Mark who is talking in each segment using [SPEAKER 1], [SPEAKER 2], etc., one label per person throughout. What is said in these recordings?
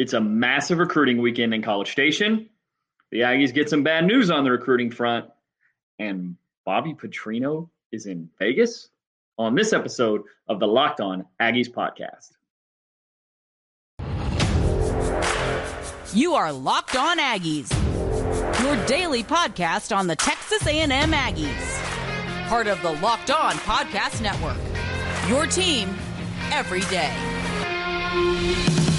[SPEAKER 1] It's a massive recruiting weekend in College Station. The Aggies get some bad news on the recruiting front, and Bobby Petrino is in Vegas on this episode of the Locked On Aggies podcast.
[SPEAKER 2] You are Locked On Aggies, your daily podcast on the Texas A&M Aggies, part of the Locked On Podcast Network. Your team every day.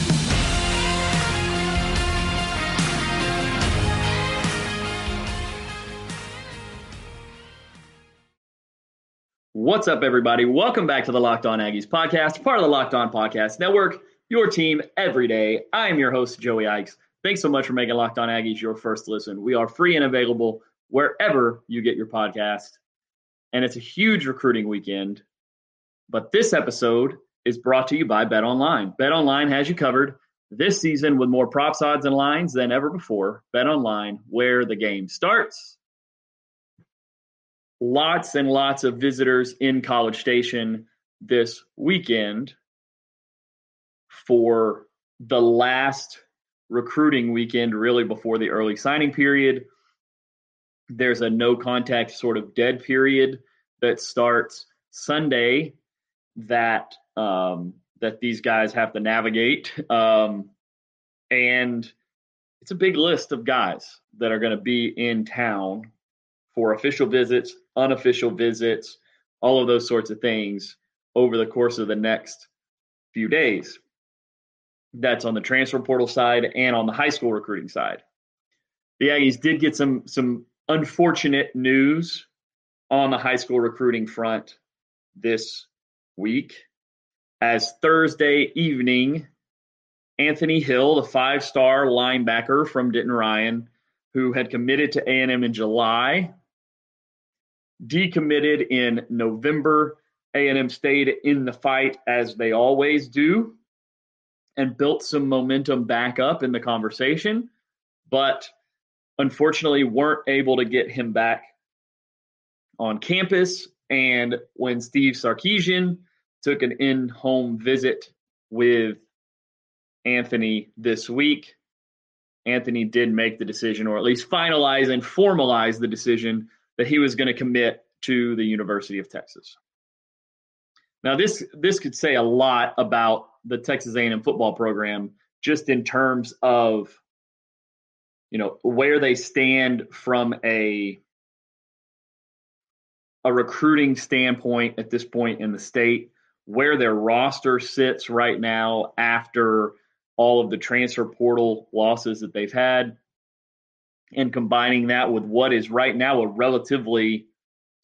[SPEAKER 1] What's up, everybody? Welcome back to the Locked On Aggies podcast, part of the Locked On Podcast Network, your team every day. I am your host, Joey Ikes. Thanks so much for making Locked On Aggies your first listen. We are free and available wherever you get your podcast. And it's a huge recruiting weekend. But this episode is brought to you by Bet Online. Bet Online has you covered this season with more props, odds, and lines than ever before. Bet Online, where the game starts lots and lots of visitors in College Station this weekend for the last recruiting weekend, really before the early signing period. There's a no contact sort of dead period that starts Sunday that um, that these guys have to navigate, um, and it's a big list of guys that are going to be in town for official visits, unofficial visits, all of those sorts of things over the course of the next few days. That's on the transfer portal side and on the high school recruiting side. The Aggies did get some some unfortunate news on the high school recruiting front this week as Thursday evening Anthony Hill, the five-star linebacker from Denton Ryan, who had committed to A&M in July decommitted in November. A&M stayed in the fight as they always do and built some momentum back up in the conversation, but unfortunately weren't able to get him back on campus. And when Steve Sarkisian took an in home visit with Anthony this week, Anthony did make the decision, or at least finalize and formalize the decision that he was going to commit to the University of Texas. Now, this this could say a lot about the Texas A&M football program, just in terms of you know where they stand from a a recruiting standpoint at this point in the state, where their roster sits right now after all of the transfer portal losses that they've had, and combining that with what is right now a relatively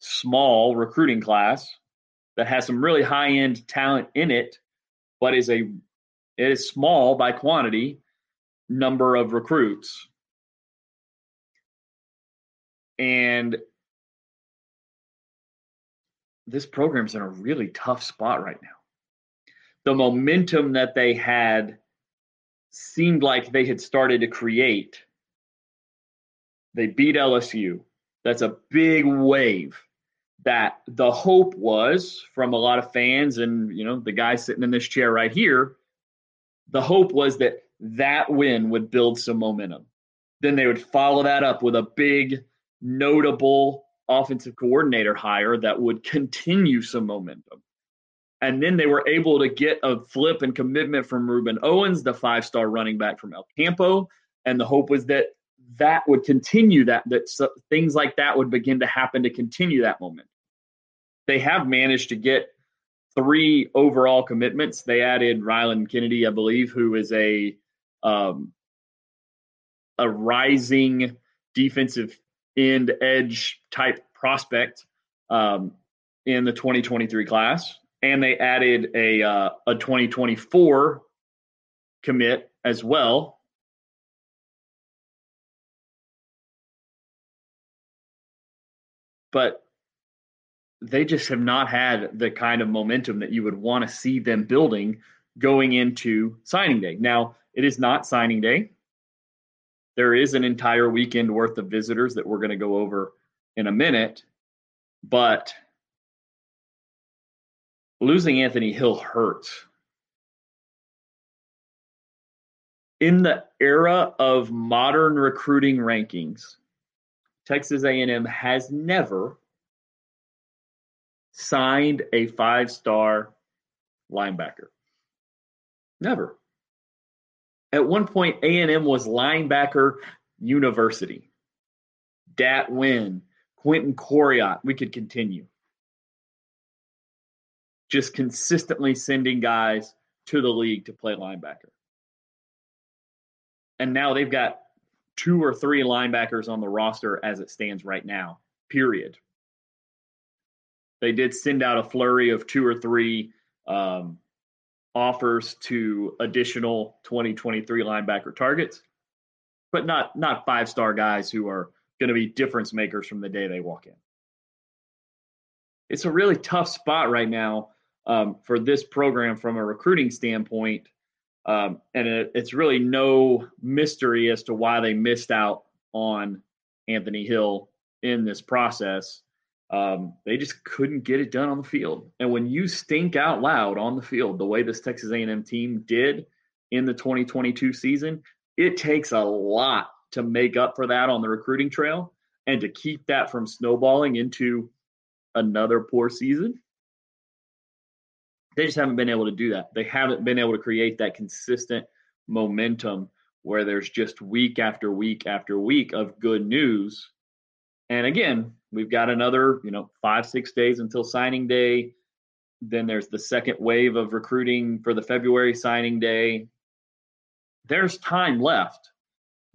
[SPEAKER 1] small recruiting class that has some really high end talent in it, but is a it is small by quantity number of recruits. And this program's in a really tough spot right now. The momentum that they had seemed like they had started to create they beat LSU. That's a big wave that the hope was from a lot of fans and you know the guy sitting in this chair right here. The hope was that that win would build some momentum. Then they would follow that up with a big notable offensive coordinator hire that would continue some momentum. And then they were able to get a flip and commitment from Rueben Owens, the five-star running back from El Campo, and the hope was that that would continue that that so, things like that would begin to happen to continue that moment. They have managed to get three overall commitments. They added Ryland Kennedy, I believe, who is a um, a rising defensive end edge type prospect um, in the 2023 class, and they added a uh, a 2024 commit as well but they just have not had the kind of momentum that you would want to see them building going into signing day. Now, it is not signing day. There is an entire weekend worth of visitors that we're going to go over in a minute, but losing Anthony Hill hurts. in the era of modern recruiting rankings, Texas A&M has never signed a five-star linebacker. Never. At one point, A&M was linebacker university. Dat Nguyen, Quentin Coryatt, we could continue. Just consistently sending guys to the league to play linebacker. And now they've got two or three linebackers on the roster as it stands right now, period. They did send out a flurry of two or three um, offers to additional 2023 linebacker targets, but not not five star guys who are going to be difference makers from the day they walk in. It's a really tough spot right now um, for this program from a recruiting standpoint. Um, and it, it's really no mystery as to why they missed out on Anthony Hill in this process. Um, they just couldn't get it done on the field. And when you stink out loud on the field, the way this Texas A&M team did in the 2022 season, it takes a lot to make up for that on the recruiting trail and to keep that from snowballing into another poor season. They just haven't been able to do that. They haven't been able to create that consistent momentum where there's just week after week after week of good news. And again, We've got another, you know, five, six days until signing day. Then there's the second wave of recruiting for the February signing day. There's time left,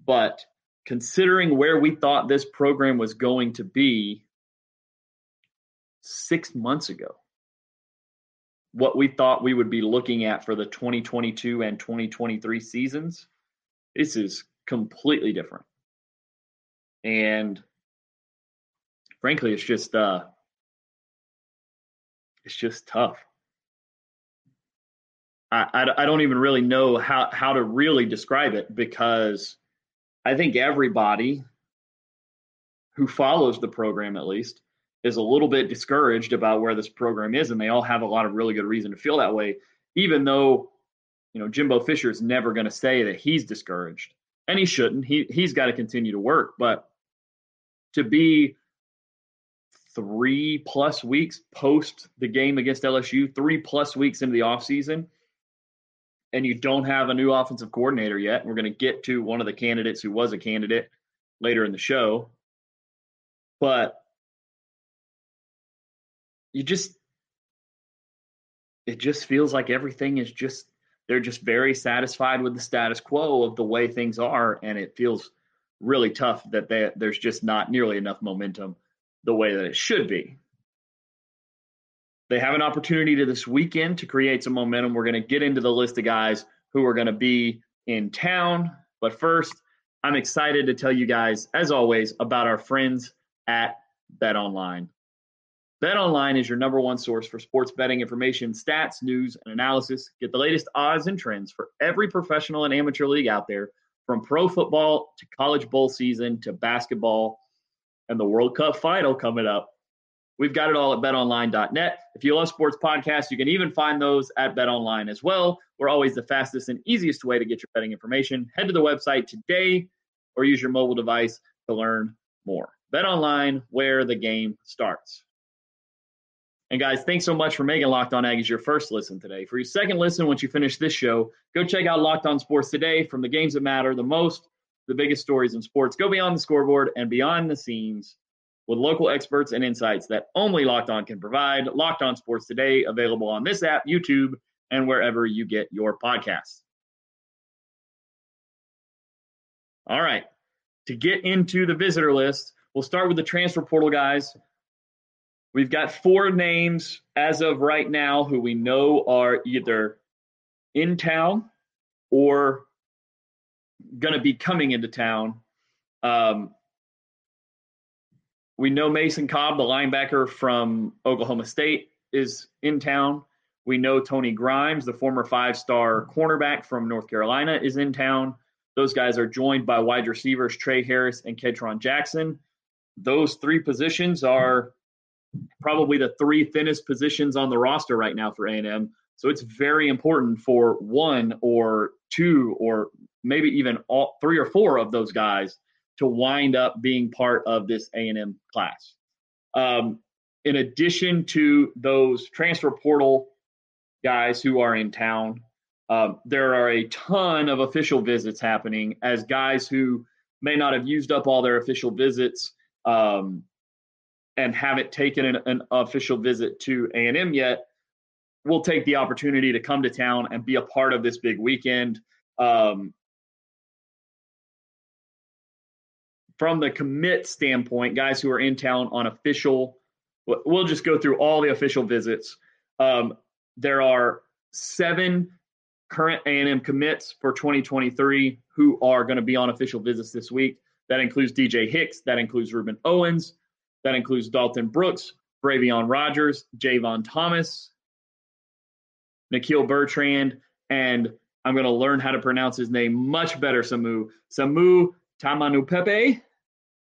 [SPEAKER 1] but considering where we thought this program was going to be six months ago, what we thought we would be looking at for the 2022 and 2023 seasons, this is completely different. And frankly, it's just uh, it's just tough. I, I, I don't even really know how how to really describe it because I think everybody who follows the program at least is a little bit discouraged about where this program is, and they all have a lot of really good reason to feel that way, even though you know Jimbo Fisher is never going to say that he's discouraged, and he shouldn't. He he's got to continue to work, but to be three plus weeks post the game against LSU, three plus weeks into the offseason, and you don't have a new offensive coordinator yet. We're going to get to one of the candidates who was a candidate later in the show. But you just, it just feels like everything is just, they're just very satisfied with the status quo of the way things are. And it feels really tough that they, there's just not nearly enough momentum the way that it should be. They have an opportunity to this weekend to create some momentum. We're going to get into the list of guys who are going to be in town. But first, I'm excited to tell you guys, as always, about our friends at Bet Online. Bet Online is your number one source for sports betting information, stats, news, and analysis. Get the latest odds and trends for every professional and amateur league out there, from pro football to college bowl season to basketball and the World Cup final coming up. We've got it all at betonline.net. If you love sports podcasts, you can even find those at betonline as well. We're always the fastest and easiest way to get your betting information. Head to the website today or use your mobile device to learn more. BetOnline, where the game starts. And guys, thanks so much for making Locked On Aggies your first listen today. For your second listen, once you finish this show, go check out Locked On Sports today from the games that matter the most the biggest stories in sports go beyond the scoreboard and beyond the scenes with local experts and insights that only Locked On can provide. Locked On Sports Today, available on this app, YouTube, and wherever you get your podcasts. All right. To get into the visitor list, we'll start with the transfer portal guys. We've got four names as of right now who we know are either in town or going to be coming into town. Um, we know Mason Cobb, the linebacker from Oklahoma State, is in town. We know Tony Grimes, the former five star cornerback from North Carolina, is in town. Those guys are joined by wide receivers Trey Harris and Ketron Jackson. Those three positions are probably the three thinnest positions on the roster right now for A&M. So it's very important for one or two or maybe even all three or four of those guys to wind up being part of this A&M class. Um, in addition to those transfer portal guys who are in town, um, there are a ton of official visits happening as guys who may not have used up all their official visits um, and haven't taken an, an official visit to A&M yet will take the opportunity to come to town and be a part of this big weekend. Um, from the commit standpoint, guys who are in town on official, we'll just go through all the official visits. Um, there are seven current A&M commits for 2023 who are going to be on official visits this week. That includes DJ Hicks, that includes Rueben Owens, that includes Dalton Brooks, Bravion Rogers, Jayvon Thomas, Nikhil Bertrand, and I'm going to learn how to pronounce his name much better, Samu. Samu Tamanupepe.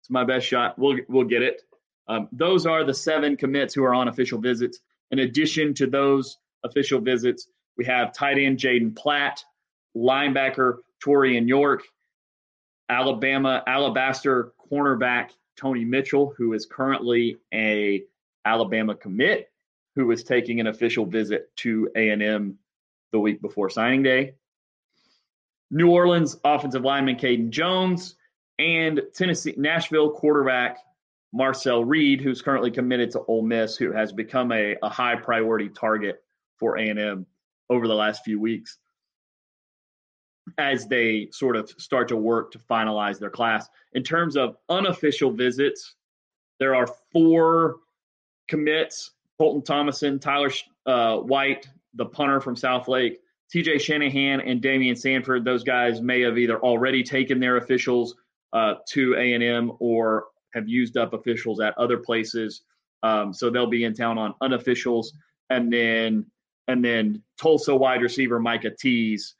[SPEAKER 1] It's my best shot. We'll, we'll get it. Um, those are the seven commits who are on official visits. In addition to those official visits, we have tight end Jaden Platt, linebacker Torian York, Alabama Alabaster cornerback Tony Mitchell, who is currently a Alabama commit, who is taking an official visit to A&M the week before signing day. New Orleans offensive lineman Caden Jones and Tennessee Nashville quarterback Marcel Reed, who's currently committed to Ole Miss, who has become a, a high priority target for A&M over the last few weeks as they sort of start to work to finalize their class. In terms of unofficial visits, there are four commits Colton Thomason, Tyler uh, White, the punter from Southlake, TJ Shanahan, and Damian Sanford. Those guys may have either already taken their officials uh, to A&M or have used up officials at other places. Um, so they'll be in town on unofficials. And then and then Tulsa wide receiver Micah Tease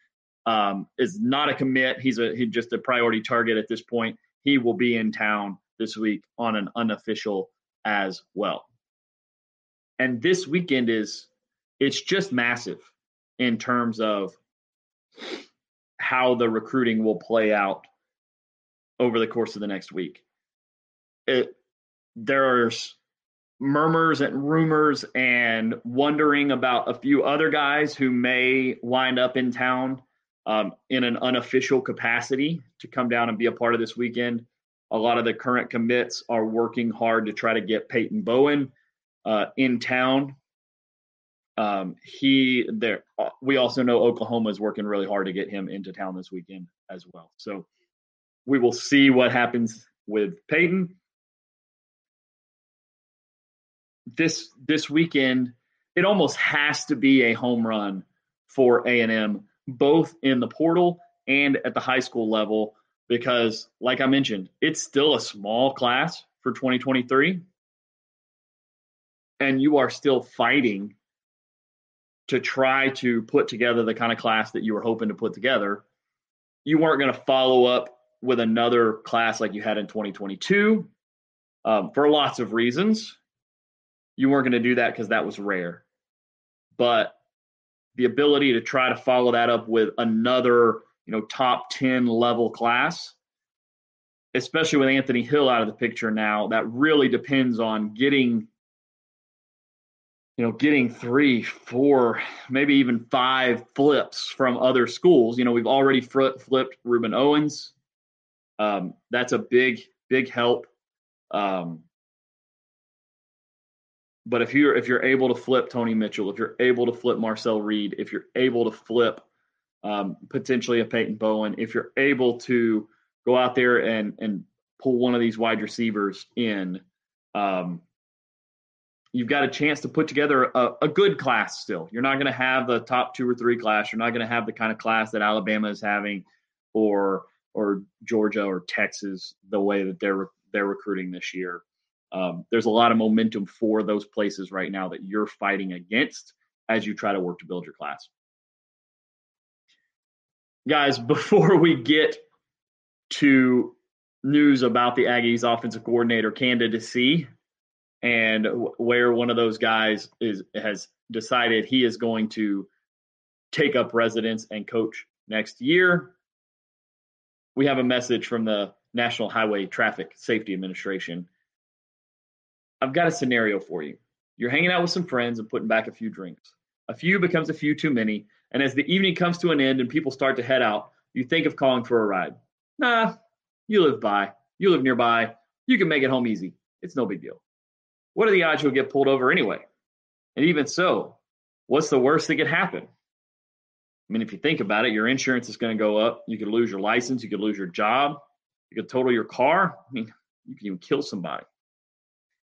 [SPEAKER 1] um, is not a commit. He's a he's just a priority target at this point. He will be in town this week on an unofficial as well. And this weekend is it's just massive in terms of how the recruiting will play out over the course of the next week. It, there's murmurs and rumors and wondering about a few other guys who may wind up in town um, in an unofficial capacity to come down and be a part of this weekend. A lot of the current commits are working hard to try to get Peyton Bowen uh, in town. Um, he there. We also know Oklahoma is working really hard to get him into town this weekend as well. So we will see what happens with Peyton. This this weekend, it almost has to be a home run for A and M both in the portal and at the high school level because, like I mentioned, it's still a small class for 2023. And you are still fighting to try to put together the kind of class that you were hoping to put together. You weren't going to follow up with another class like you had in 2022 um, for lots of reasons. You weren't going to do that because that was rare. But the ability to try to follow that up with another, you know, top 10 level class, especially with Anthony Hill out of the picture now, that really depends on getting, you know, getting three, four, maybe even five flips from other schools. You know, we've already flipped Rueben Owens. Um, that's a big, big help. Um, but if you're if you're able to flip Tony Mitchell, if you're able to flip Marcel Reed, if you're able to flip um, potentially a Peyton Bowen, if you're able to go out there and and pull one of these wide receivers in, um, you've got a chance to put together a, a good class. Still, you're not going to have the top two or three class. You're not going to have the kind of class that Alabama is having, or or Georgia or Texas the way that they're they're recruiting this year. Um, there's a lot of momentum for those places right now that you're fighting against as you try to work to build your class. Guys, before we get to news about the Aggies offensive coordinator candidacy and where one of those guys is has decided he is going to take up residence and coach next year. we have a message from the National Highway Traffic Safety Administration. I've got a scenario for you. You're hanging out with some friends and putting back a few drinks. A few becomes a few too many, and as the evening comes to an end and people start to head out, you think of calling for a ride. Nah, you live by, you live nearby, you can make it home easy. It's no big deal. What are the odds you'll get pulled over anyway? And even so, what's the worst that could happen? I mean, if you think about it, your insurance is going to go up. You could lose your license. You could lose your job. You could total your car. I mean, you can even kill somebody.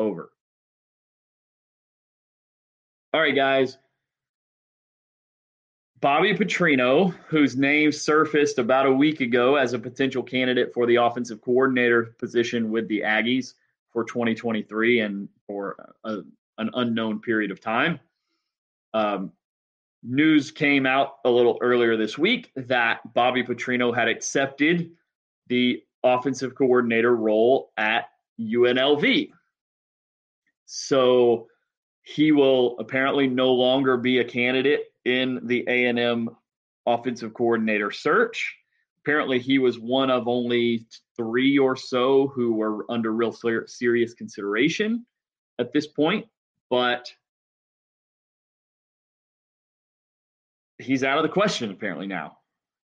[SPEAKER 1] over. All right, guys. Bobby Petrino, whose name surfaced about a week ago as a potential candidate for the offensive coordinator position with the Aggies for 2023 and for a, an unknown period of time. Um, news came out a little earlier this week that Bobby Petrino had accepted the offensive coordinator role at UNLV. So he will apparently no longer be a candidate in the A&M offensive coordinator search. Apparently, he was one of only three or so who were under real serious consideration at this point, but he's out of the question apparently now.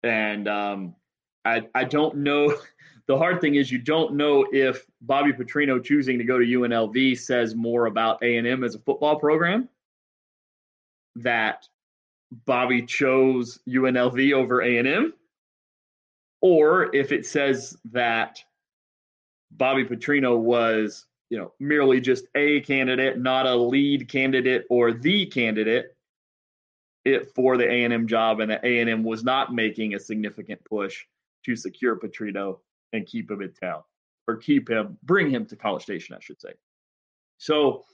[SPEAKER 1] And um, I, I don't know. The hard thing is you don't know if Bobby Petrino choosing to go to UNLV says more about A&M as a football program that Bobby chose UNLV over A&M, or if it says that Bobby Petrino was, you know, merely just a candidate, not a lead candidate or the candidate it for the A&M job, and that A&M was not making a significant push to secure Petrino and keep him in town, or keep him, bring him to College Station, I should say. So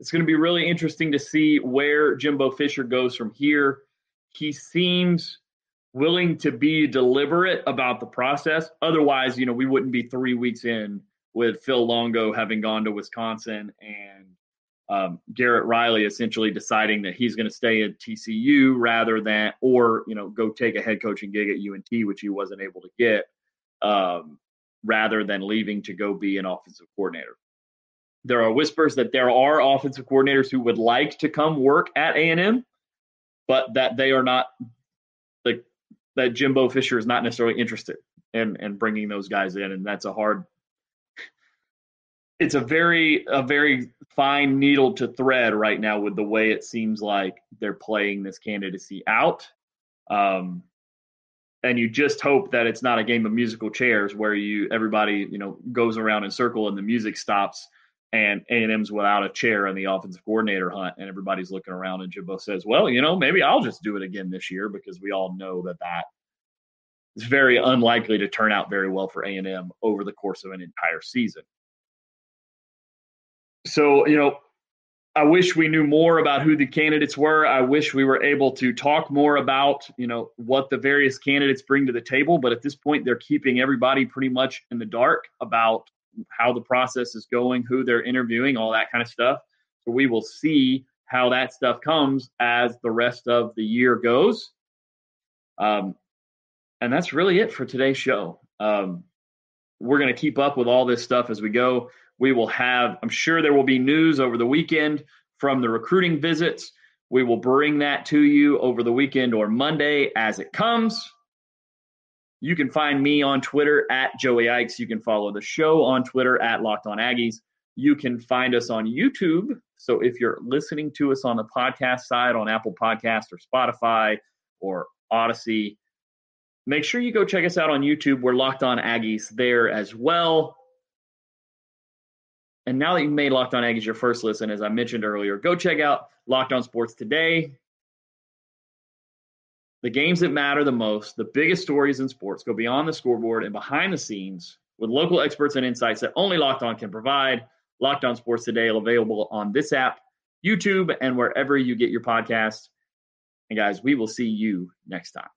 [SPEAKER 1] it's going to be really interesting to see where Jimbo Fisher goes from here. He seems willing to be deliberate about the process. Otherwise, you know, we wouldn't be three weeks in with Phil Longo having gone to Wisconsin and um, Garrett Riley essentially deciding that he's going to stay at TCU rather than, or you know, go take a head coaching gig at UNT, which he wasn't able to get, um, rather than leaving to go be an offensive coordinator there are whispers that there are offensive coordinators who would like to come work at A&M, but that they are not like that Jimbo Fisher is not necessarily interested in in bringing those guys in, and that's a hard. It's a very a very fine needle to thread right now with the way it seems like they're playing this candidacy out. Um, and you just hope that it's not a game of musical chairs where you everybody you know goes around in circle and the music stops and A&M's without a chair in the offensive coordinator hunt, and everybody's looking around, and Jimbo says, "Well, you know, maybe I'll just do it again this year because we all know that that is very unlikely to turn out very well for A&M over the course of an entire season." So, you know, I wish we knew more about who the candidates were. I wish we were able to talk more about, you know, what the various candidates bring to the table. But at this point, they're keeping everybody pretty much in the dark about how the process is going, who they're interviewing, all that kind of stuff. So we will see how that stuff comes as the rest of the year goes. Um, and that's really it for today's show. Um, we're going to keep up with all this stuff as we go. We will have, I'm sure there will be news over the weekend from the recruiting visits. We will bring that to you over the weekend or Monday as it comes. You can find me on Twitter at Joey Ikes. You can follow the show on Twitter at Locked On Aggies. You can find us on YouTube. So if you're listening to us on the podcast side on Apple Podcast or Spotify or Audacy, make sure you go check us out on YouTube. We're Locked On Aggies there as well. And now that you've made Locked On Aggies your first listen, as I mentioned earlier, go check out Locked On Sports Today the games that matter the most, the biggest stories in sports go beyond the scoreboard and behind the scenes with local experts and insights that only Locked On can provide. Locked On Sports Today available on this app, YouTube, and wherever you get your podcasts. And guys, we will see you next time.